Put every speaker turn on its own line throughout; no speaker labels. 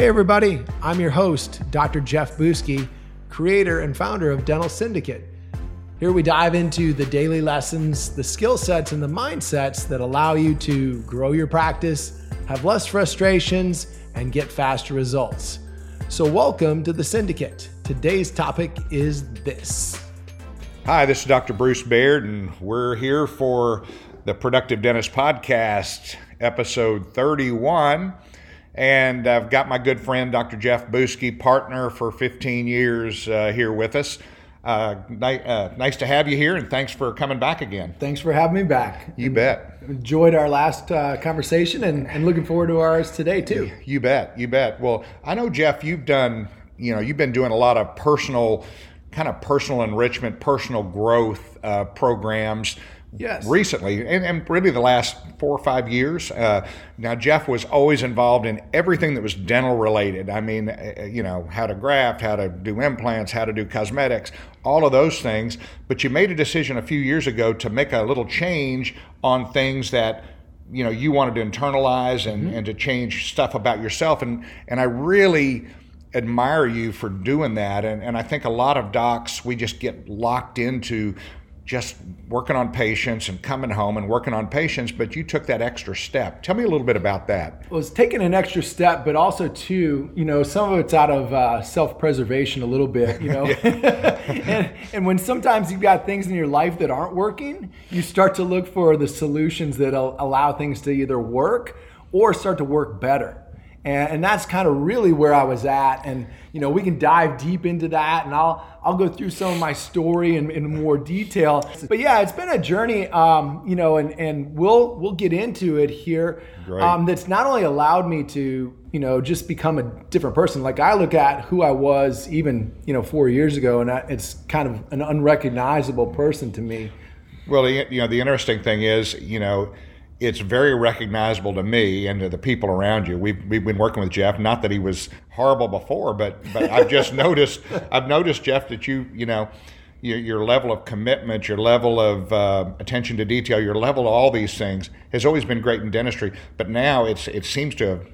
Hey, everybody, I'm your host, Dr. Jeff Buske, creator and founder of Dental Syndicate. Here we dive into the daily lessons, the skill sets, and the mindsets that allow you to grow your practice, have less frustrations, and get faster results. So, welcome to the Syndicate. Today's topic is this.
Hi, this is Dr. Bruce Baird, and we're here for the Productive Dentist Podcast, episode 31. And I've got my good friend, Dr. Jeff Buske, partner for 15 years, uh, here with us. Uh, ni- uh, nice to have you here, and thanks for coming back again.
Thanks for having me back.
You bet.
Enjoyed our last uh, conversation and, and looking forward to ours today, too.
You bet. You bet. Well, I know, Jeff, you've done, you know, you've been doing a lot of personal, kind of personal enrichment, personal growth uh, programs.
Yes.
Recently, and, and really the last four or five years. Uh, now, Jeff was always involved in everything that was dental related. I mean, uh, you know, how to graft, how to do implants, how to do cosmetics, all of those things. But you made a decision a few years ago to make a little change on things that you know you wanted to internalize and, and to change stuff about yourself and and I really admire you for doing that and, and I think a lot of docs we just get locked into just working on patients and coming home and working on patients but you took that extra step tell me a little bit about that
Well, it's taking an extra step, but also too, you know, some of it's out of uh, self-preservation a little bit, you know. and, and when sometimes you've got things in your life that aren't working, you start to look for the solutions that allow things to either work or start to work better. And, and that's kind of really where I was at. And you know, we can dive deep into that, and I'll I'll go through some of my story in, in more detail. But yeah, it's been a journey, um, you know, and and we'll we'll get into it here. Um, that's not only allowed me to you know just become a different person. Like I look at who I was even you know four years ago, and I, it's kind of an unrecognizable person to me.
Well, the- you know, the interesting thing is, you know, it's very recognizable to me and to the people around you. We've, we've been working with Jeff. Not that he was horrible before, but but I've just noticed I've noticed Jeff that you you know your, your level of commitment, your level of uh, attention to detail, your level of all these things has always been great in dentistry. But now it's it seems to have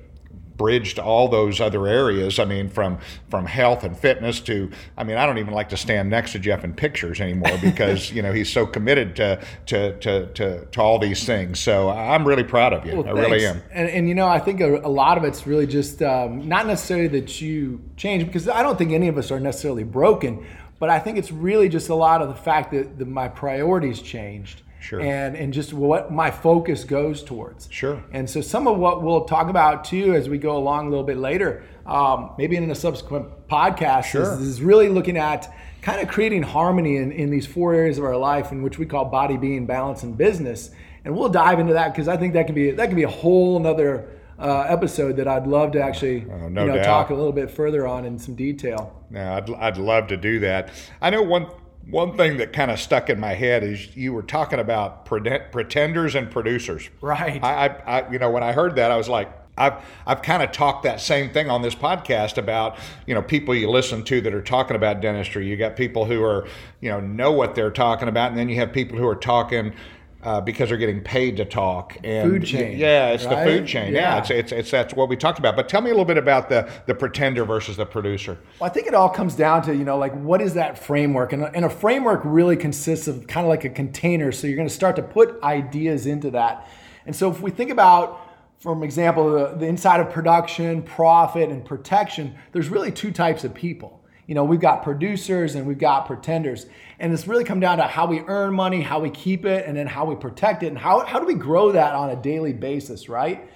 bridged all those other areas. I mean, from from health and fitness to, I mean, I don't even like to stand next to Jeff in pictures anymore because you know he's so committed to to to to, to all these things. So I'm really proud of you.
Well,
I really am.
And, and you know, I think a, a lot of it's really just um, not necessarily that you change, because I don't think any of us are necessarily broken, but I think it's really just a lot of the fact that the, my priorities changed.
Sure.
And, and just what my focus goes towards.
Sure.
And so some of what we'll talk about too as we go along a little bit later, um, maybe in a subsequent podcast,
Sure.
is, is really looking at kind of creating harmony in, in these four areas of our life, in which we call body, being, balance, and business. And we'll dive into that because I think that can be that can be a whole another uh, episode that I'd love to actually
Oh, no
you know,
doubt.
talk a little bit further on in some detail.
No, I'd, I'd love to do that. I know one one thing that kind of stuck in my head is you were talking about pretenders and producers.
Right.
I, I, I, you know, when I heard that, I was like, I've, I've kind of talked that same thing on this podcast about, you know, people you listen to that are talking about dentistry. You got people who are, you know, know what they're talking about, and then you have people who are talking. Uh, because they're getting paid to talk and
Food chain,
yeah, it's the food chain. Yeah,
Yeah.
it's, it's it's that's what we talked about. But tell me a little bit about the the pretender versus the producer.
Well, I think it all comes down to, you know, like what is that framework? And a, and a framework really consists of kind of like a container. So you're going to start to put ideas into that. And so if we think about, for example, the, the inside of production, profit, and protection, there's really two types of people. You know, we've got producers and we've got pretenders. And it's really come down to how we earn money, how we keep it, and then how we protect it, and how, how do we grow that on a daily basis, right?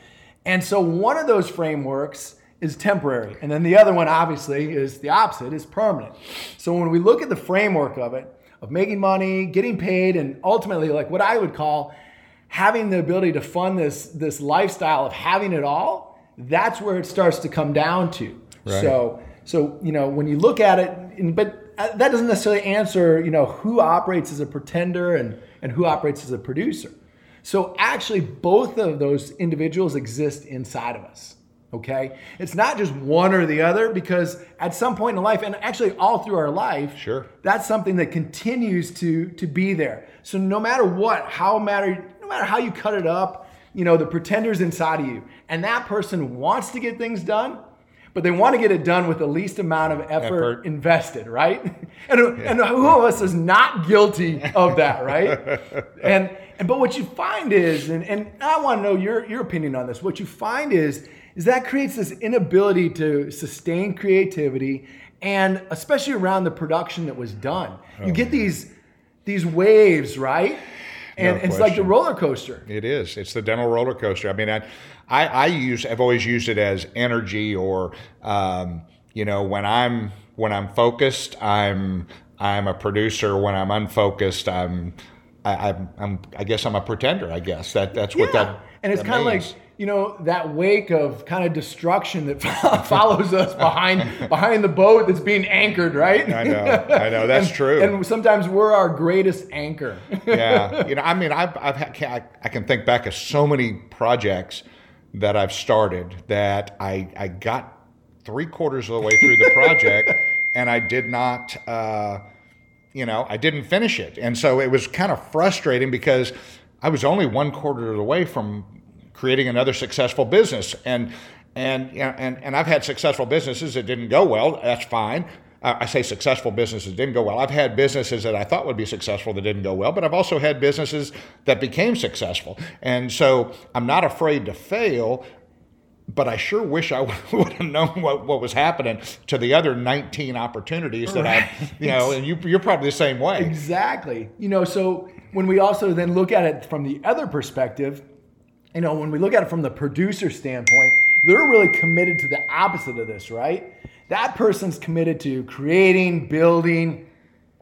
And so one of those frameworks is temporary. And then the other one, obviously, is the opposite, is permanent. So when we look at the framework of it, of making money, getting paid, and ultimately, like what I would call having the ability to fund this, this lifestyle of having it all, that's where it starts to come down to.
Right.
So, so you know, when you look at it, but uh, that doesn't necessarily answer, you know, who operates as a pretender and, and who operates as a producer. So actually, both of those individuals exist inside of us. Okay, it's not just one or the other because at some point in life, and actually all through our life,
Sure.
that's something that continues to to be there. So no matter what, how matter, no matter how you cut it up, you know the pretender's inside of you, and that person wants to get things done, but they want to get it done with the least amount of effort,
Effort.
invested, right? And, and who of us is not guilty of that, right? and and but what you find is, and, and I want to know your your opinion on this. What you find is is that creates this inability to sustain creativity, and especially around the production that was done, you oh, get these these waves, right? And
No
it's like the roller coaster.
It is. It's the dental roller coaster. I mean, I, I, I use. I've always used it as energy, or um, you know, when I'm when I'm focused, I'm I'm a producer. When I'm unfocused, I'm I, I'm, I'm I guess I'm a pretender. I guess that that's what that.
and it's
that
kind of like you know that wake of kind of destruction that follows us behind behind the boat that's being anchored, right?
I know. I know. That's
and,
true.
And sometimes we're our greatest anchor.
yeah, you know, I mean, I've, I've had, I, can think back of so many projects that I've started that I, I got three quarters of the way through the project and I did not, uh, you know, I didn't finish it. And so it was kind of frustrating because I was only one quarter of the way from creating another successful business. And, and, you know, and, and I've had successful businesses that didn't go well. That's fine. I say successful businesses didn't go well. I've had businesses that I thought would be successful that didn't go well, but I've also had businesses that became successful. And so I'm not afraid to fail, but I sure wish I would have known what, what was happening to the other 19 opportunities that I, you know, and you, you're probably the same way.
Exactly. You know, so when we also then look at it from the other perspective, you know, when we look at it from the producer standpoint, they're really committed to the opposite of this, right? That person's committed to creating, building,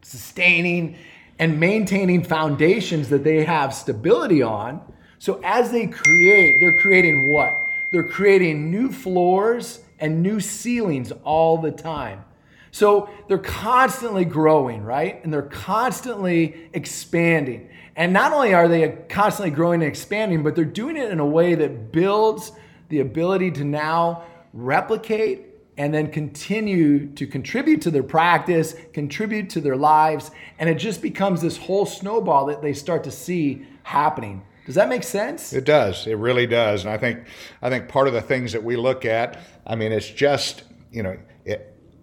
sustaining, and maintaining foundations that they have stability on. So as they create, they're creating what? They're creating new floors and new ceilings all the time. So they're constantly growing, right? And they're constantly expanding. And not only are they constantly growing and expanding, but they're doing it in a way that builds the ability to now replicate and then continue to contribute to their practice, contribute to their lives, and it just becomes this whole snowball that they start to see happening. Does that make sense?
It does. It really does. And I think I think part of the things that we look at, I mean, it's just you know,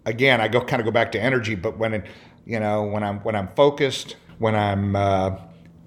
again, I go kind of go back to energy, but when it, you know when I'm when I'm focused, when I'm uh,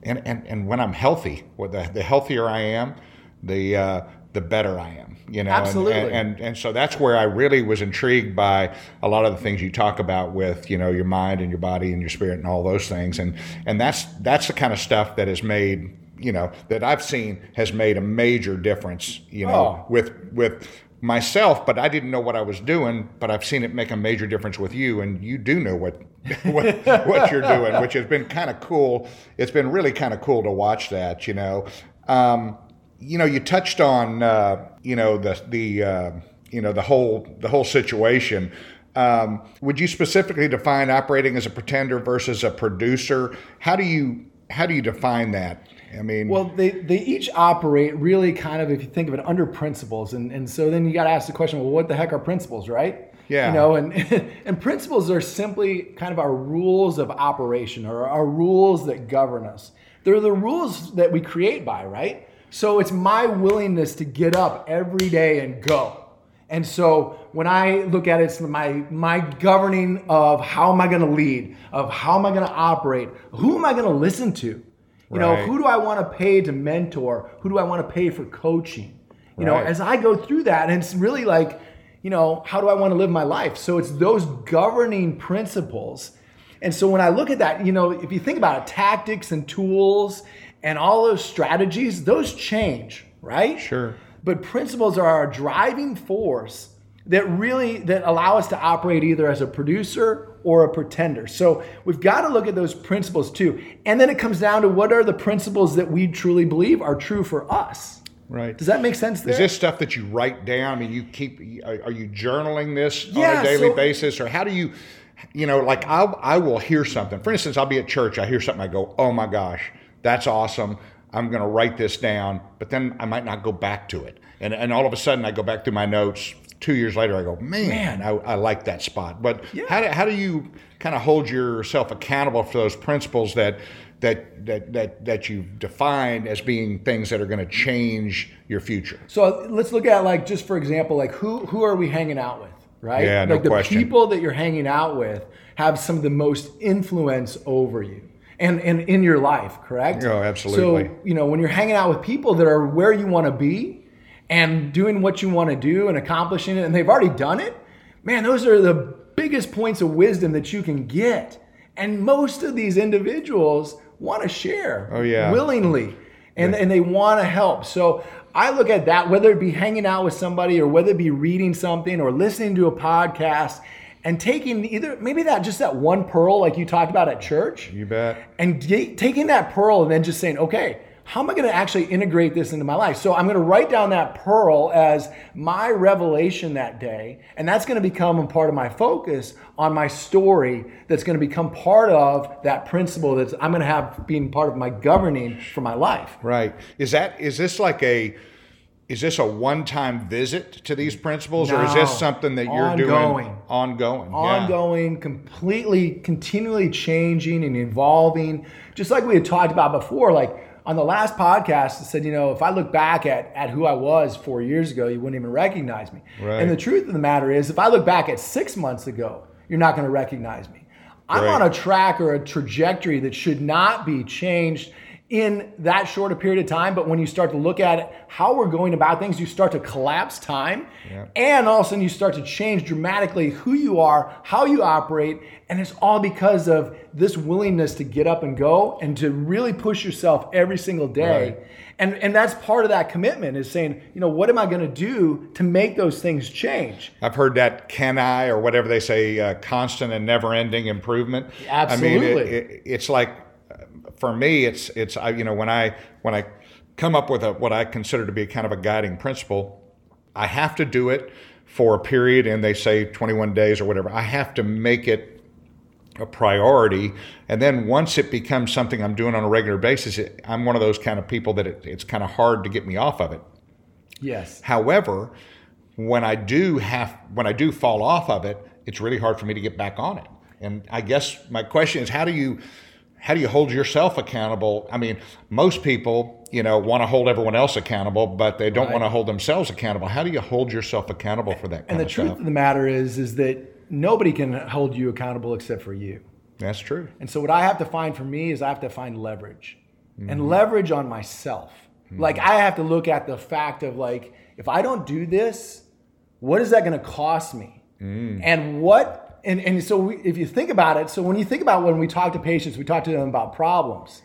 and, and and when I'm healthy, well, the the healthier I am, the uh, the better I am. You know,
Absolutely.
And, and and so that's where I really was intrigued by a lot of the things you talk about with you know your mind and your body and your spirit and all those things, and and that's that's the kind of stuff that has made you know that I've seen has made a major difference. You know,
Oh.
with with myself, but I didn't know what I was doing. But I've seen it make a major difference with you, and you do know what what, what you're doing, which has been kind of cool. It's been really kind of cool to watch that. You know, um, you know, you touched on uh, you know the the uh, you know the whole the whole situation. Um, would you specifically define operating as a pretender versus a producer? How do you how do you define that? I mean,
Well, they, they each operate really kind of, if you think of it, under principles. And, and so then you got to ask the question, well, what the heck are principles, right?
Yeah.
You know, and, and principles are simply kind of our rules of operation or our rules that govern us. They're the rules that we create by, right? So it's my willingness to get up every day and go. And so when I look at it, it's my my governing of how am I going to lead, of how am I going to operate, who am I going to listen to, you know, who do I want to pay to mentor, who do I want to pay for coaching, you know, as I go through that, and it's really like, you know, how do I want to live my life? So it's those governing principles. And so when I look at that, you know, if you think about it, tactics and tools and all those strategies, those change, right?
Sure.
But principles are our driving force that really that allow us to operate either as a producer or a pretender. So we've got to look at those principles too. And then it comes down to what are the principles that we truly believe are true for us.
right.
Does that make sense there?
Is this stuff that you write down? I mean, you keep. Are, are you journaling this
Yeah,
on a daily
so-
basis, or how do you? You know, like I I will hear something. For instance, I'll be at church. I hear something. I go, "Oh my gosh, that's awesome." I'm going to write this down, but then I might not go back to it. And and all of a sudden, I go back through my notes. Two years later, I go, "Man, I, I like that spot." But how do how do you kind of hold yourself accountable for those principles that? That, that, that, that you've defined as being things that are going to change your future.
So let's look at like just for example, like who who are we hanging out with? right?
Yeah, no
like the
question.
people that you're hanging out with have some of the most influence over you and, and in your life, correct?
Oh, absolutely.
So, you know, when you're hanging out with people that are where you want to be and doing what you want to do and accomplishing it, and they've already done it, man, those are the biggest points of wisdom that you can get. And most of these individuals want to share
Oh, yeah.
willingly and, and they want to help. So I look at that, whether it be hanging out with somebody or whether it be reading something or listening to a podcast and taking either maybe that just that one pearl like you talked about at church
You bet.
and ga- taking that pearl and then just saying, okay, how am I going to actually integrate this into my life? So I'm going to write down that pearl as my revelation that day, and that's going to become a part of my focus on my story. That's going to become part of that principle that I'm going to have being part of my governing for my life.
Right. Is that is this like a is this a one-time visit to these principles, or is this something that you're
Ongoing.
doing ongoing? Yeah.
ongoing, completely, continually changing and evolving. Just like we had talked about before, like on the last podcast, I said, you know, if I look back at, at who I was four years ago, you wouldn't even recognize me.
Right.
And the truth of the matter is, if I look back at six months ago, you're not going to recognize me. I'm
Right.
on a track or a trajectory that should not be changed in that short a period of time. But when you start to look at it, how we're going about things, you start to collapse time.
Yeah.
And all of a sudden, you start to change dramatically who you are, how you operate. And it's all because of this willingness to get up and go and to really push yourself every single day.
Right.
And, and that's part of that commitment is saying, you know, what am I going to do to make those things change?
I've heard that CANI or whatever they say, uh, constant and never-ending improvement. I mean,
Absolutely.
it, it, it's like for me, it's it's I, you know when I when I come up with a what I consider to be kind of a guiding principle, I have to do it for a period, and they say 21 days or whatever. I have to make it a priority, and then once it becomes something I'm doing on a regular basis, it, I'm one of those kind of people that it, it's kind of hard to get me off of it.
Yes.
However, when I do have when I do fall off of it, it's really hard for me to get back on it. And I guess my question is how do you how do you hold yourself accountable? I mean, most people, you know, want to hold everyone else accountable, but they don't
Right.
want to hold themselves accountable. How do you hold yourself accountable for that
And the
of
truth
stuff?
of the matter is, is that nobody can hold you accountable except for you.
That's true.
And so what I have to find for me is I have to find leverage
Mm-hmm.
and leverage on myself. Like I have to look at the fact of like, if I don't do this, what is that going to cost me?
Mm.
And what, and, and so we, if you think about it, so when you think about when we talk to patients, we talk to them about problems.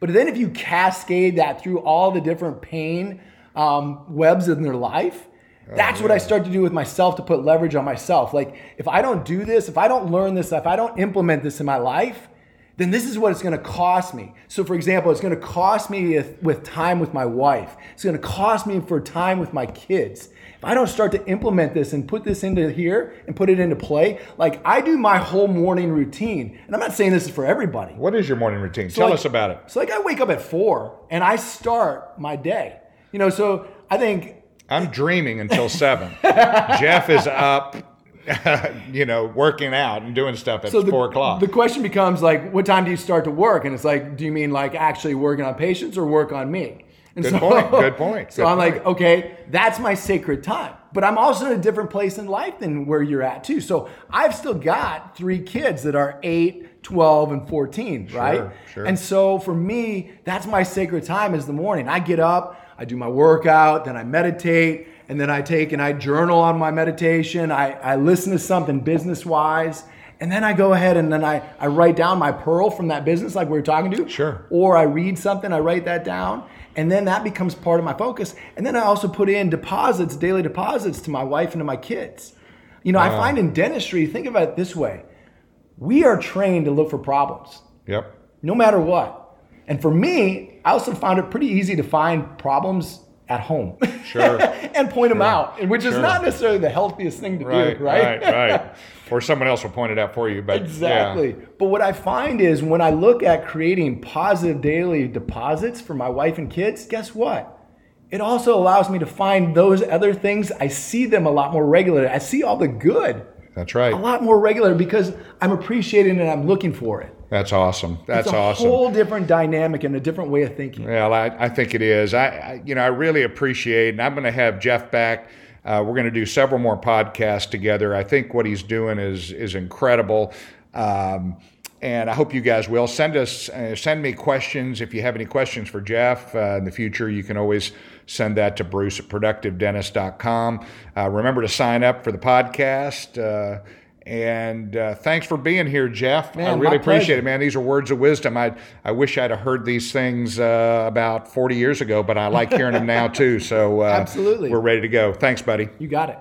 But then if you cascade that through all the different pain um, webs in their life, that's what I start to do with myself to put leverage on myself. Like if I don't do this, if I don't learn this, if I don't implement this in my life, then this is what it's going to cost me. So, for example, it's going to cost me with, with time with my wife. It's going to cost me for time with my kids. If I don't start to implement this and put this into here and put it into play, like I do my whole morning routine, and I'm not saying this is for everybody.
What is your morning routine? Tell
like-
us about it.
So, like, I wake up at four and I start my day. You know, so I think
I'm dreaming until seven. Jeff is up, you know, working out and doing stuff at
so the,
four o'clock.
The question becomes like, what time do you start to work? And it's like, do you mean like actually working on patients or work on me? And
Good point, good point,
So
good
I'm like, okay, that's my sacred time. But I'm also in a different place in life than where you're at too. So I've still got three kids that are 8, 12, and 14, right?
sure.
And so for me, that's my sacred time is the morning. I get up, I do my workout, then I meditate, and then I take and I journal on my meditation. I, I listen to something business wise. And then I go ahead and then I, I write down my pearl from that business, like we were talking to.
Sure.
Or I read something, I write that down, and then that becomes part of my focus. And then I also put in deposits, daily deposits to my wife and to my kids. You know, I find in dentistry, think about it this way we are trained to look for problems
yep.
no matter what. And for me, I also found it pretty easy to find problems at home.
Sure.
and point them out, and which is not necessarily the healthiest thing to
Right,
do, right?
right, right. Or someone else will point it out for you. But yeah.
Exactly. But what I find is when I look at creating positive daily deposits for my wife and kids, guess what? It also allows me to find those other things. I see them a lot more regularly. I see all the good
that's right.
a lot more regular because I'm appreciating it and I'm looking for it.
That's awesome. That's
it's a
awesome.
whole different dynamic and a different way of thinking.
Well, I, I think it is. I, I, you know, I really appreciate, and I'm going to have Jeff back Uh, we're going to do several more podcasts together. I think what he's doing is is incredible. Um, and I hope you guys will send us uh, send me questions if you have any questions for Jeff uh, in the future. You can always send that to Bruce at productivedentist.com. Uh, remember to sign up for the podcast. And uh, thanks for being here, Jeff.
Man,
I really appreciate
pleasure.
it, man. These are words of wisdom. I I wish I'd have heard these things uh, about 40 years ago, but I like hearing them now too. So uh,
Absolutely.
we're ready to go. Thanks, buddy.
You got it.